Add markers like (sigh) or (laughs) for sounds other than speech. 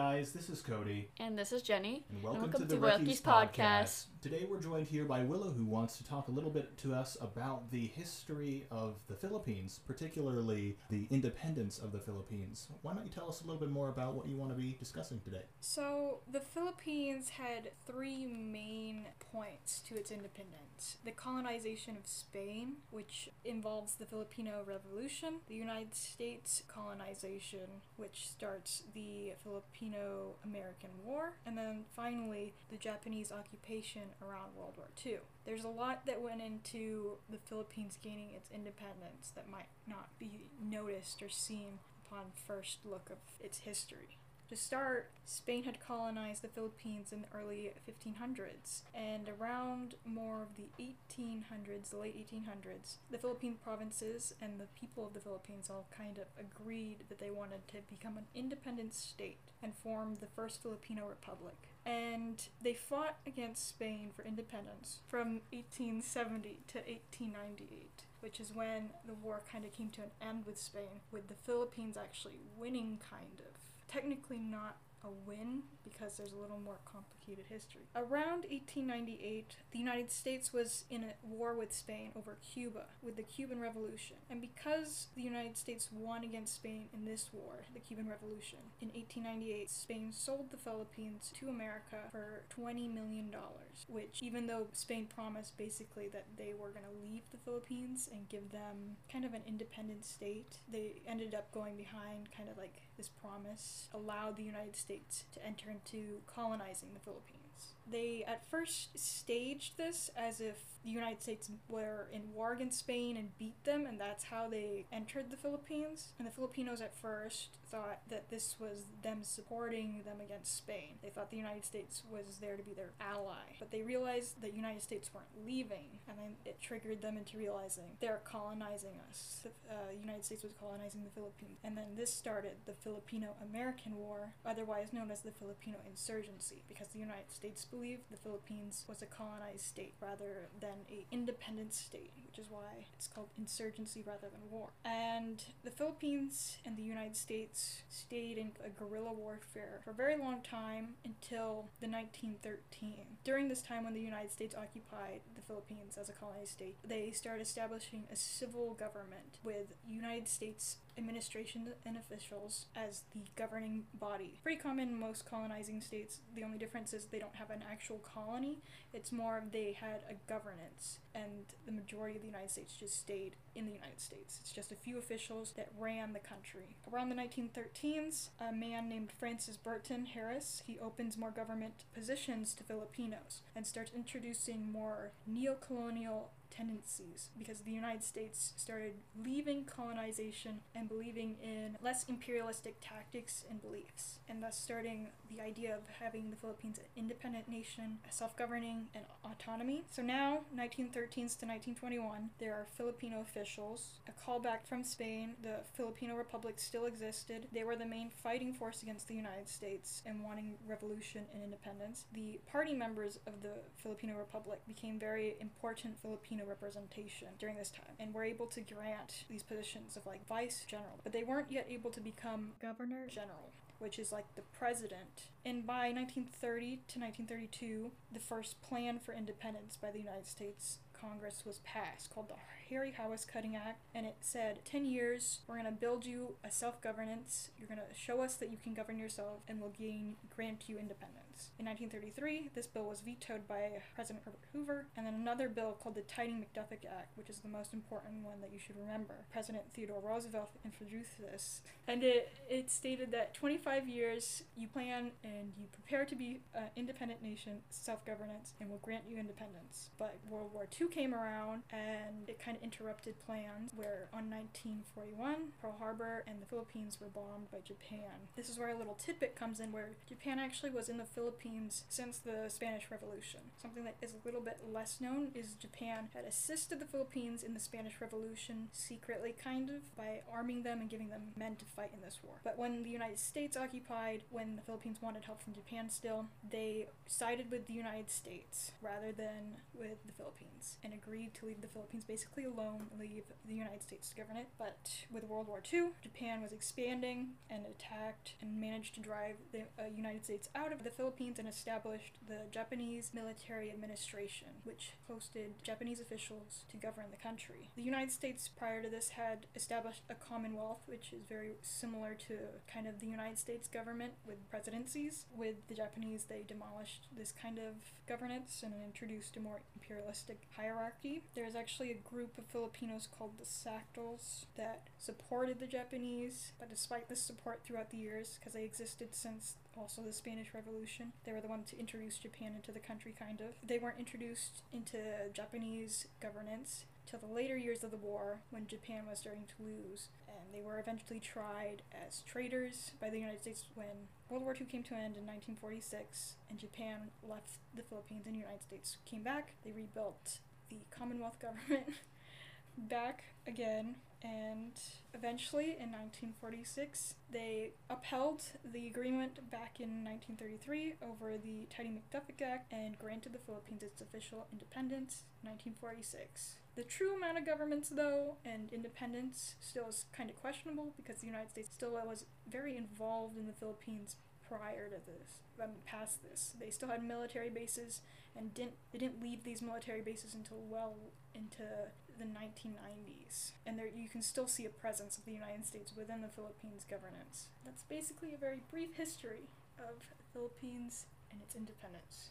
guys, this is Cody, And this is Jenny. and welcome, welcome to the to Rickies Ricky's podcast. Podcast. Today we're joined here by Willow, who wants to talk a little bit to us about the history of the Philippines, particularly the independence of the Philippines. Why don't you tell us a little bit more about what you want to be discussing today? So, the Philippines had three main points to its independence the colonization of Spain, which involves the Filipino Revolution, the United States colonization, which starts the Filipino American War, and then finally the Japanese occupation around World War II. There's a lot that went into the Philippines gaining its independence that might not be noticed or seen upon first look of its history. To start, Spain had colonized the Philippines in the early 1500s, and around more of the 1800s, the late 1800s, the Philippine provinces and the people of the Philippines all kind of agreed that they wanted to become an independent state and form the first Filipino republic. And they fought against Spain for independence from 1870 to 1898 which is when the war kind of came to an end with Spain, with the Philippines actually winning, kind of. Technically not a win because there's a little more complicated history. Around 1898, the United States was in a war with Spain over Cuba with the Cuban Revolution. And because the United States won against Spain in this war, the Cuban Revolution, in 1898, Spain sold the Philippines to America for $20 million, which, even though Spain promised basically that they were going to leave the Philippines and give them kind of an independent state, they ended up going behind kind of like this promise, allowed the United States to enter into colonizing the Philippines. They at first staged this as if the United States were in war against Spain and beat them, and that's how they entered the Philippines. And the Filipinos at first thought that this was them supporting them against Spain. They thought the United States was there to be their ally. But they realized that the United States weren't leaving, and then it triggered them into realizing they're colonizing us. The uh, United States was colonizing the Philippines. And then this started the Filipino American War, otherwise known as the Filipino Insurgency, because the United States believed the Philippines was a colonized state rather than an independent state, is why it's called insurgency rather than war. And the Philippines and the United States stayed in a guerrilla warfare for a very long time until the 1913. During this time when the United States occupied the Philippines as a colonized state, they started establishing a civil government with United States administration and officials as the governing body. Pretty common in most colonizing states. The only difference is they don't have an actual colony. It's more they had a governance, and the majority of the United States just stayed in the United States. It's just a few officials that ran the country. Around the 1913s, a man named Francis Burton Harris, he opens more government positions to Filipinos and starts introducing more neo-colonial tendencies because the United States started leaving colonization and believing in less imperialistic tactics and beliefs, and thus starting the idea of having the Philippines an independent nation, self governing, and autonomy. So now, 1913s to 1921, there are Filipino officials, a callback from Spain. The Filipino Republic still existed. They were the main fighting force against the United States and wanting revolution and independence. The party members of the Filipino Republic became very important Filipino representation during this time and were able to grant these positions of like vice general, but they weren't yet able to become governor general. Which is like the president. And by 1930 to 1932, the first plan for independence by the United States Congress was passed called the Hare-Hawes-Cutting Act, and it said 10 years, we're going to build you a self governance, you're going to show us that you can govern yourself, and we'll gain, grant you independence. In 1933, this bill was vetoed by President Herbert Hoover, and then another bill called the Tydings McDuffie Act, which is the most important one that you should remember. President Theodore Roosevelt introduced this, and it, it stated that 25 years you plan and you prepare to be an independent nation, self governance, and we'll grant you independence. But World War II came around, and it kind of interrupted plans where on 1941 Pearl Harbor and the Philippines were bombed by Japan. This is where a little tidbit comes in where Japan actually was in the Philippines since the Spanish Revolution. Something that is a little bit less known is Japan had assisted the Philippines in the Spanish Revolution secretly, kind of, by arming them and giving them men to fight in this war. But when the United States occupied, when the Philippines wanted help from Japan still, they sided with the United States rather than with the Philippines and agreed to leave the Philippines basically alone leave the United States to govern it. But with World War II, Japan was expanding and attacked and managed to drive the uh, United States out of the Philippines and established the Japanese Military Administration, which hosted Japanese officials to govern the country. The United States prior to this had established a commonwealth, which is very similar to kind of the United States government with presidencies. With the Japanese, they demolished this kind of governance and introduced a more imperialistic hierarchy. There's actually a group of Filipinos called the Sakdals that supported the Japanese, but despite this support throughout the years, because they existed since also the Spanish Revolution. They were the ones to introduce Japan into the country, kind of. They weren't introduced into Japanese governance till the later years of the war when Japan was starting to lose. And they were eventually tried as traitors by the United States when World War II came to an end in 1946 and Japan left the Philippines and the United States came back. They rebuilt the Commonwealth government (laughs) back again and eventually in 1946 they upheld the agreement back in 1933 over the Tydings McDuffie Act and granted the Philippines its official independence in 1946. The true amount of governments, though, and independence still is kind of questionable because the United States still was very involved in the Philippines prior to this, um, past this. They still had military bases and didn't they didn't leave these military bases until well into the 1990s. And there you can still see a presence of the United States within the Philippines governance. That's basically a very brief history of the Philippines and its independence.